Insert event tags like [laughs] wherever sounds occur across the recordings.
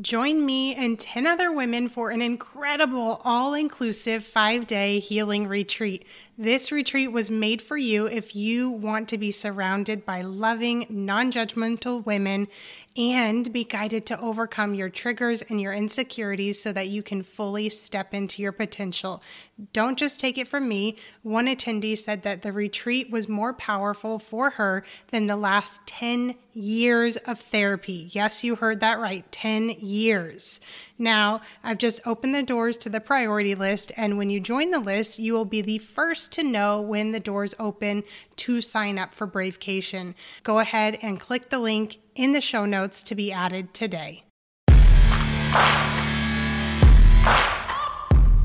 Join me and 10 other women for an incredible all inclusive five day healing retreat. This retreat was made for you if you want to be surrounded by loving, non judgmental women and be guided to overcome your triggers and your insecurities so that you can fully step into your potential. Don't just take it from me. One attendee said that the retreat was more powerful for her than the last 10 years of therapy. Yes, you heard that right 10 years. Now, I've just opened the doors to the priority list, and when you join the list, you will be the first to know when the doors open to sign up for Bravecation. Go ahead and click the link in the show notes to be added today.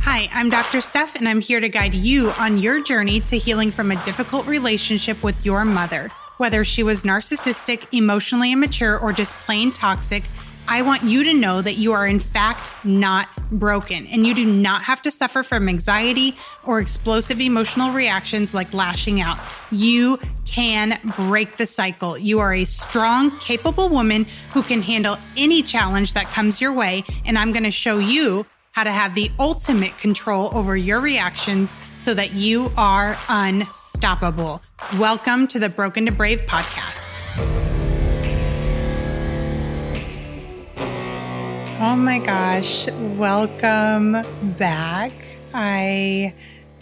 Hi, I'm Dr. Steph, and I'm here to guide you on your journey to healing from a difficult relationship with your mother. Whether she was narcissistic, emotionally immature, or just plain toxic, I want you to know that you are, in fact, not broken and you do not have to suffer from anxiety or explosive emotional reactions like lashing out. You can break the cycle. You are a strong, capable woman who can handle any challenge that comes your way. And I'm going to show you how to have the ultimate control over your reactions so that you are unstoppable. Welcome to the Broken to Brave podcast. Oh my gosh, welcome back. I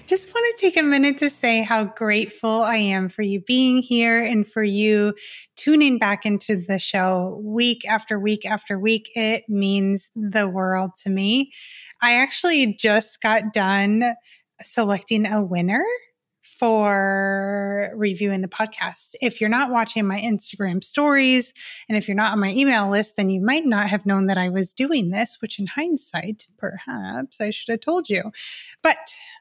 just want to take a minute to say how grateful I am for you being here and for you tuning back into the show week after week after week. It means the world to me. I actually just got done selecting a winner for reviewing the podcast. If you're not watching my Instagram stories and if you're not on my email list, then you might not have known that I was doing this, which in hindsight, perhaps I should have told you. But,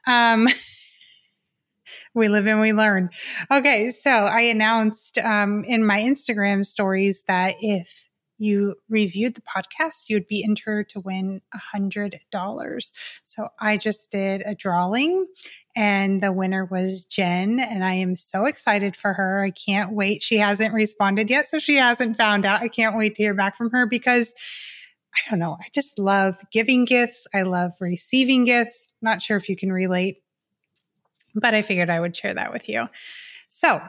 um, [laughs] we live and we learn. Okay. So I announced, um, in my Instagram stories that if you reviewed the podcast, you'd be entered to win a hundred dollars. So I just did a drawing and the winner was Jen. And I am so excited for her. I can't wait. She hasn't responded yet. So she hasn't found out. I can't wait to hear back from her because I don't know. I just love giving gifts. I love receiving gifts. Not sure if you can relate, but I figured I would share that with you. So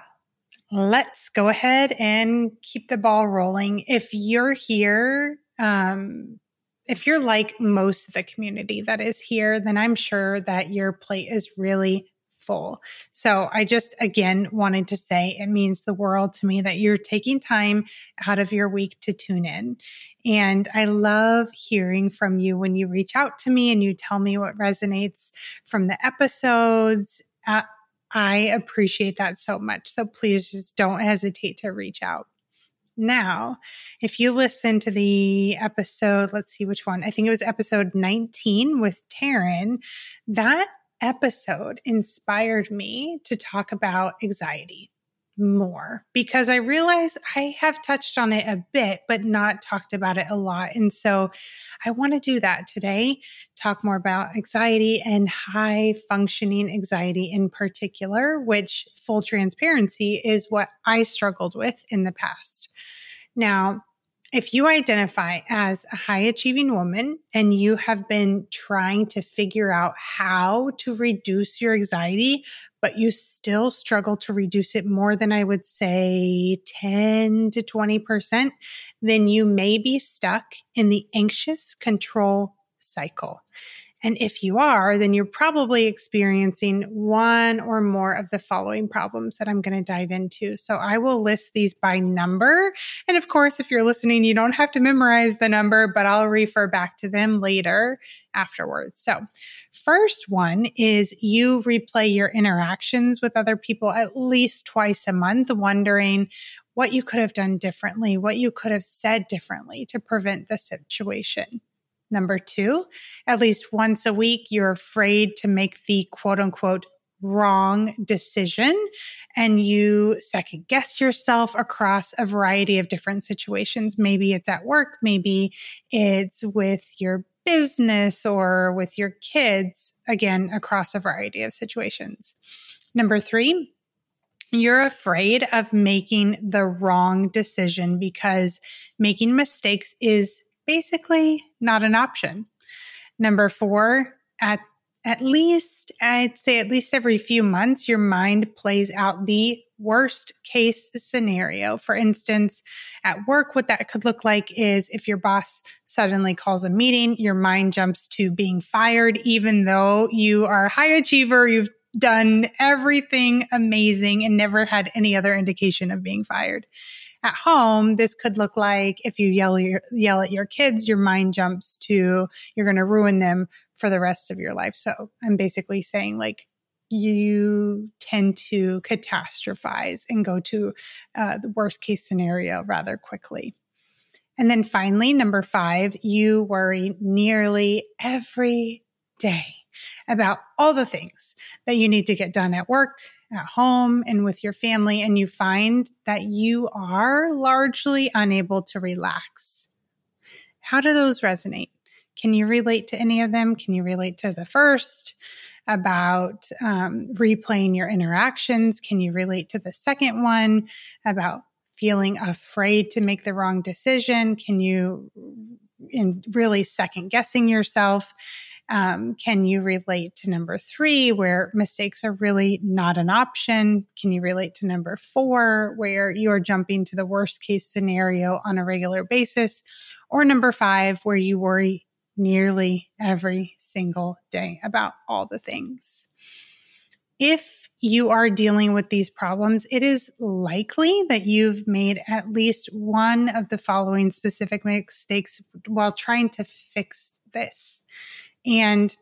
let's go ahead and keep the ball rolling. If you're here, um, if you're like most of the community that is here, then I'm sure that your plate is really full. So I just again wanted to say it means the world to me that you're taking time out of your week to tune in. And I love hearing from you when you reach out to me and you tell me what resonates from the episodes. Uh, I appreciate that so much. So please just don't hesitate to reach out. Now, if you listen to the episode, let's see which one. I think it was episode 19 with Taryn. That episode inspired me to talk about anxiety more because I realize I have touched on it a bit, but not talked about it a lot. And so I want to do that today, talk more about anxiety and high functioning anxiety in particular, which full transparency is what I struggled with in the past. Now, if you identify as a high achieving woman and you have been trying to figure out how to reduce your anxiety, but you still struggle to reduce it more than I would say 10 to 20%, then you may be stuck in the anxious control cycle. And if you are, then you're probably experiencing one or more of the following problems that I'm going to dive into. So I will list these by number. And of course, if you're listening, you don't have to memorize the number, but I'll refer back to them later afterwards. So, first one is you replay your interactions with other people at least twice a month, wondering what you could have done differently, what you could have said differently to prevent the situation. Number two, at least once a week, you're afraid to make the quote unquote wrong decision and you second guess yourself across a variety of different situations. Maybe it's at work, maybe it's with your business or with your kids, again, across a variety of situations. Number three, you're afraid of making the wrong decision because making mistakes is basically not an option. Number four, at at least, I'd say at least every few months, your mind plays out the worst case scenario. For instance, at work, what that could look like is if your boss suddenly calls a meeting, your mind jumps to being fired, even though you are a high achiever, you've done everything amazing and never had any other indication of being fired. At home, this could look like if you yell, your, yell at your kids, your mind jumps to you're going to ruin them for the rest of your life. So I'm basically saying like you tend to catastrophize and go to uh, the worst case scenario rather quickly. And then finally, number five, you worry nearly every day about all the things that you need to get done at work, at home, and with your family. And you find that you are largely unable to relax. How do those resonate? Can you relate to any of them? Can you relate to the first about um, replaying your interactions? Can you relate to the second one about feeling afraid to make the wrong decision? Can you in really second guessing yourself? Um, can you relate to number three, where mistakes are really not an option? Can you relate to number four, where you are jumping to the worst case scenario on a regular basis? Or number five, where you worry nearly every single day about all the things. If you are dealing with these problems, it is likely that you've made at least one of the following specific mistakes while trying to fix this. And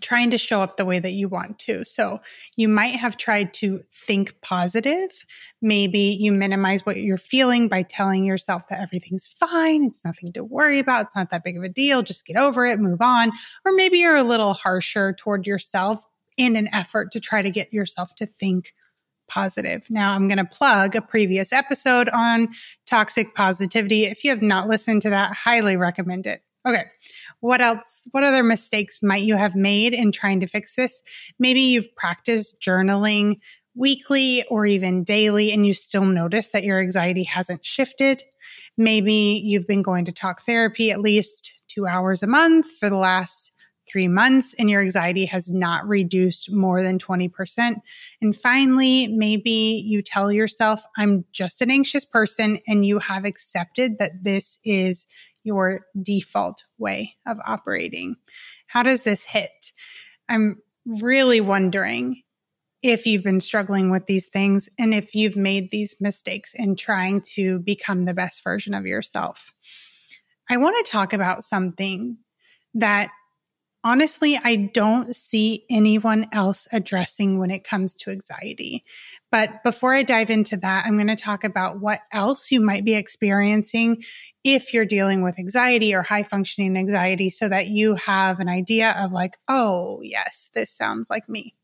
trying to show up the way that you want to. So you might have tried to think positive. Maybe you minimize what you're feeling by telling yourself that everything's fine. It's nothing to worry about. It's not that big of a deal. Just get over it, move on. Or maybe you're a little harsher toward yourself in an effort to try to get yourself to think positive. Now I'm going to plug a previous episode on toxic positivity. If you have not listened to that, highly recommend it. Okay. What else? What other mistakes might you have made in trying to fix this? Maybe you've practiced journaling weekly or even daily and you still notice that your anxiety hasn't shifted. Maybe you've been going to talk therapy at least two hours a month for the last three months and your anxiety has not reduced more than 20%. And finally, maybe you tell yourself, I'm just an anxious person and you have accepted that this is your default way of operating. How does this hit? I'm really wondering if you've been struggling with these things and if you've made these mistakes in trying to become the best version of yourself. I want to talk about something that honestly, I don't see anyone else addressing when it comes to anxiety. But before I dive into that, I'm going to talk about what else you might be experiencing if you're dealing with anxiety or high functioning anxiety so that you have an idea of like, oh, yes, this sounds like me.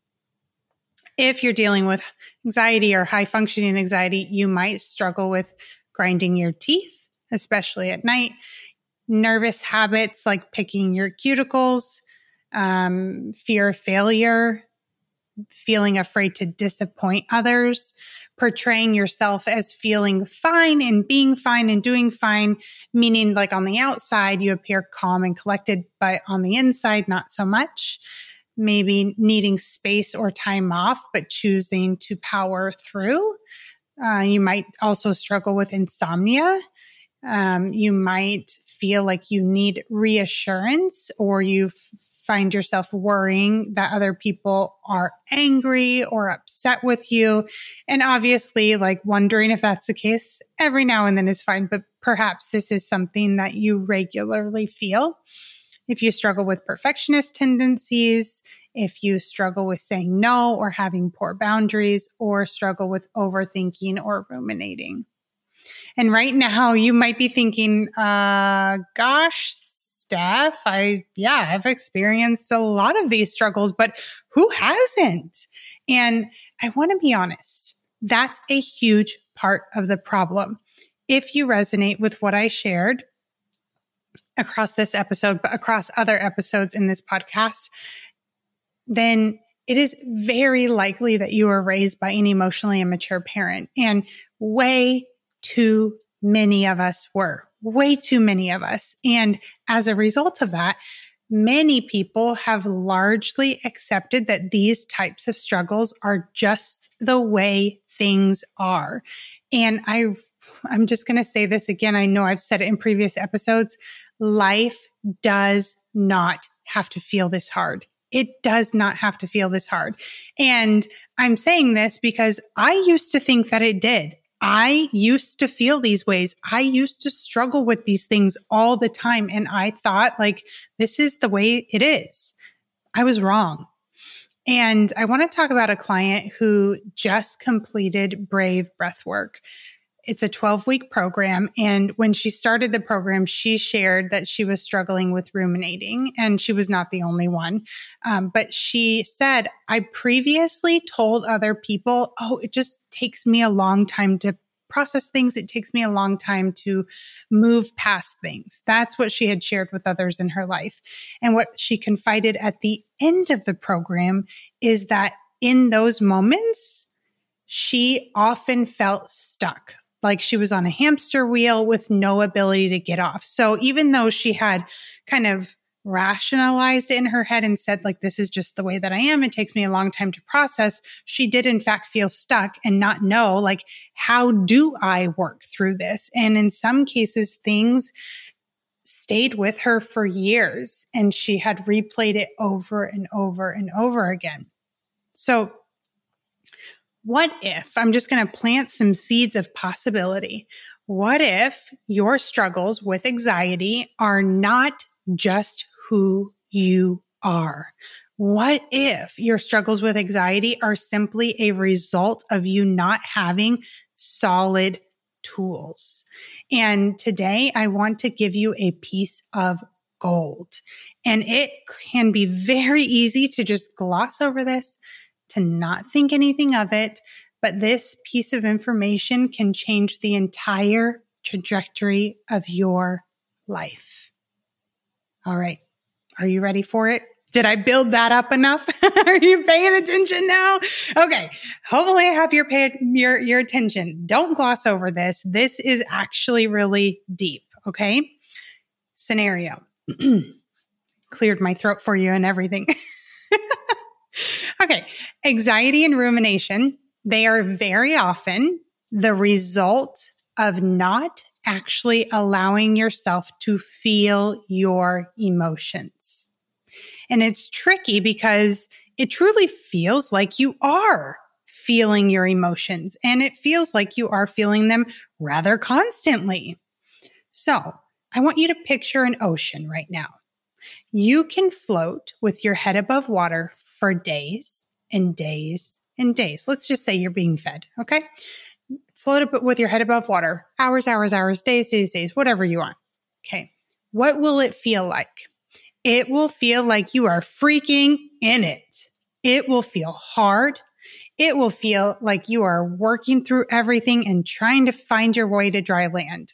If you're dealing with anxiety or high functioning anxiety, you might struggle with grinding your teeth, especially at night, nervous habits like picking your cuticles, um, fear of failure, feeling afraid to disappoint others, portraying yourself as feeling fine and being fine and doing fine, meaning like on the outside, you appear calm and collected, but on the inside, not so much. Maybe needing space or time off, but choosing to power through. Uh, you might also struggle with insomnia. Um, you might feel like you need reassurance or you find yourself worrying that other people are angry or upset with you. And obviously, like wondering if that's the case every now and then is fine, but perhaps this is something that you regularly feel. If you struggle with perfectionist tendencies, if you struggle with saying no or having poor boundaries, or struggle with overthinking or ruminating. And right now, you might be thinking, uh, gosh, Steph. I, yeah, I've experienced a lot of these struggles, but who hasn't? And I want to be honest, that's a huge part of the problem. If you resonate with what I shared across this episode, but across other episodes in this podcast, then it is very likely that you were raised by an emotionally immature parent and way too many of us were, way too many of us. And as a result of that, many people have largely accepted that these types of struggles are just the way things are. And I, I'm just going to say this again. I know I've said it in previous episodes. Life does not have to feel this hard. It does not have to feel this hard. And I'm saying this because I used to think that it did. I used to feel these ways. I used to struggle with these things all the time. And I thought, like, this is the way it is. I was wrong. And I want to talk about a client who just completed Brave Breathwork. It's a 12 week program. And when she started the program, she shared that she was struggling with ruminating and she was not the only one. Um, but she said, I previously told other people, oh, it just takes me a long time to process things. It takes me a long time to move past things. That's what she had shared with others in her life. And what she confided at the end of the program is that in those moments, she often felt stuck like she was on a hamster wheel with no ability to get off. So even though she had kind of rationalized it in her head and said like this is just the way that I am it takes me a long time to process she did in fact feel stuck and not know like how do I work through this and in some cases things stayed with her for years and she had replayed it over and over and over again so what if I'm just going to plant some seeds of possibility? What if your struggles with anxiety are not just who you are? What if your struggles with anxiety are simply a result of you not having solid tools? And today I want to give you a piece of gold. And it can be very easy to just gloss over this, to not think anything of it. But this piece of information can change the entire trajectory of your life. All right. Are you ready for it? Did I build that up enough? [laughs] Are you paying attention now? Okay. Hopefully I have your pay, your your attention. Don't gloss over this. This is actually really deep, okay? Scenario. [clears throat] Cleared my throat for you and everything. [laughs] okay. Anxiety and rumination, they are very often the result of not actually allowing yourself to feel your emotions. And it's tricky because it truly feels like you are feeling your emotions and it feels like you are feeling them rather constantly. So I want you to picture an ocean right now. You can float with your head above water for days and days and days. Let's just say you're being fed. Okay. Float up with your head above water, hours, hours, hours, days, days, days, whatever you want. Okay. What will it feel like? It will feel like you are freaking in it. It will feel hard. It will feel like you are working through everything and trying to find your way to dry land.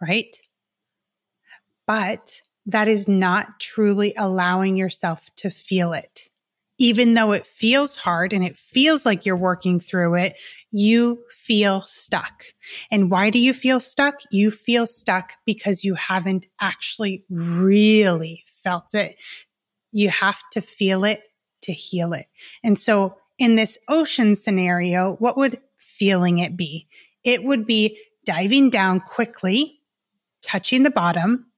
Right? But that is not truly allowing yourself to feel it. Even though it feels hard and it feels like you're working through it, you feel stuck. And why do you feel stuck? You feel stuck because you haven't actually really felt it. You have to feel it to heal it. And so in this ocean scenario, what would feeling it be? It would be diving down quickly, touching the bottom,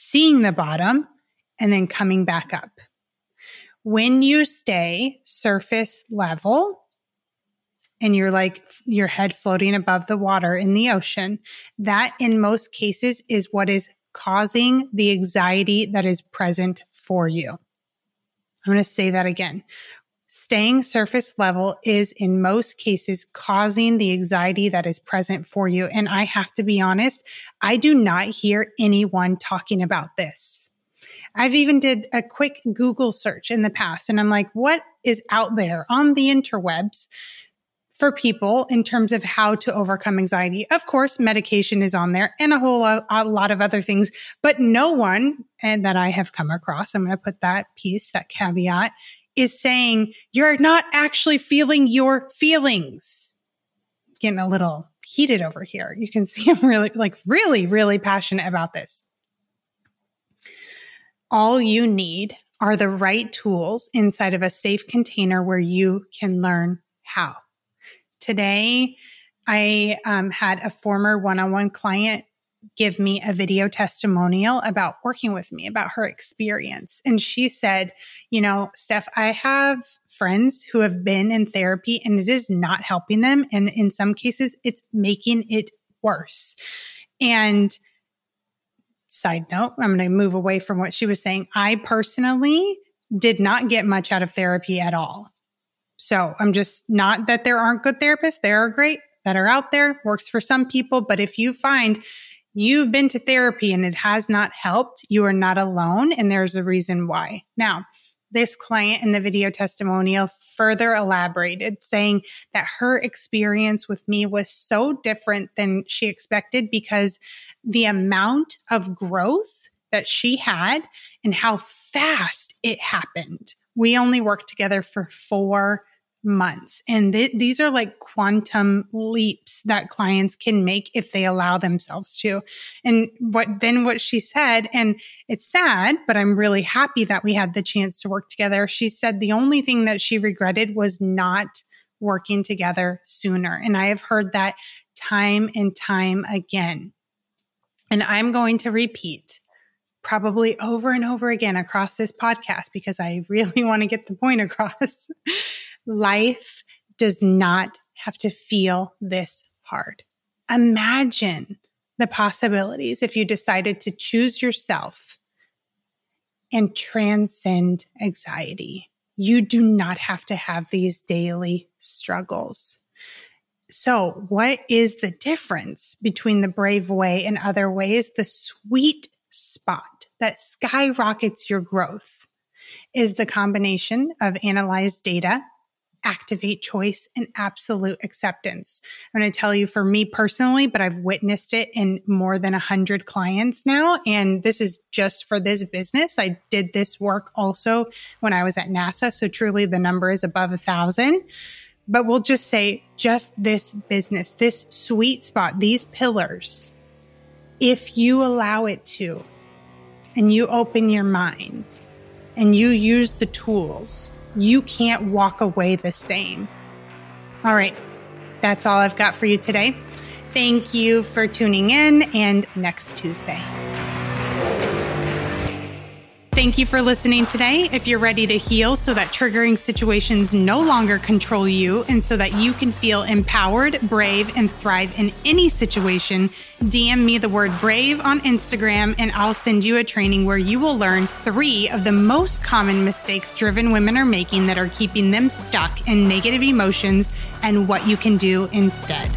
seeing the bottom, and then coming back up. When you stay surface level and you're like your head floating above the water in the ocean, that in most cases is what is causing the anxiety that is present for you. I'm going to say that again staying surface level is in most cases causing the anxiety that is present for you. And I have to be honest, I do not hear anyone talking about this. I've even did a quick Google search in the past and I'm like, what is out there on the interwebs for people in terms of how to overcome anxiety? Of course, medication is on there and a whole lot, a lot of other things, but no one and that I have come across, I'm going to put that piece, that caveat is saying you're not actually feeling your feelings. Getting a little heated over here. You can see [laughs] I'm really, like, really, really passionate about this. All you need are the right tools inside of a safe container where you can learn how. Today, I um, had a former one on one client give me a video testimonial about working with me, about her experience. And she said, You know, Steph, I have friends who have been in therapy and it is not helping them. And in some cases, it's making it worse. And side note, I'm going to move away from what she was saying. I personally did not get much out of therapy at all. So I'm just not that there aren't good therapists. There are great that are out there, works for some people. But if you find you've been to therapy and it has not helped, you are not alone. And there's a reason why. Now, this client in the video testimonial further elaborated, saying that her experience with me was so different than she expected because the amount of growth that she had and how fast it happened. We only worked together for four months. And th- these are like quantum leaps that clients can make if they allow themselves to. And what then what she said, and it's sad, but I'm really happy that we had the chance to work together. She said the only thing that she regretted was not working together sooner. And I have heard that time and time again. And I'm going to repeat probably over and over again across this podcast because I [laughs] really want to get the point across. Life does not have to feel this hard. Imagine the possibilities if you decided to choose yourself and transcend anxiety. You do not have to have these daily struggles. So, what is the difference between the brave way and other ways? The sweet spot that skyrockets your growth is the combination of analyzed data activate choice and absolute acceptance. I'm going to tell you for me personally, but I've witnessed it in more than a hundred clients now. And this is just for this business. I did this work also when I was at NASA. So truly the number is above a thousand. But we'll just say just this business, this sweet spot, these pillars, if you allow it to, and you open your mind and you use the tools you can't walk away the same. All right. That's all I've got for you today. Thank you for tuning in and next Tuesday. Thank you for listening today. If you're ready to heal so that triggering situations no longer control you and so that you can feel empowered, brave, and thrive in any situation, DM me the word brave on Instagram and I'll send you a training where you will learn three of the most common mistakes driven women are making that are keeping them stuck in negative emotions and what you can do instead.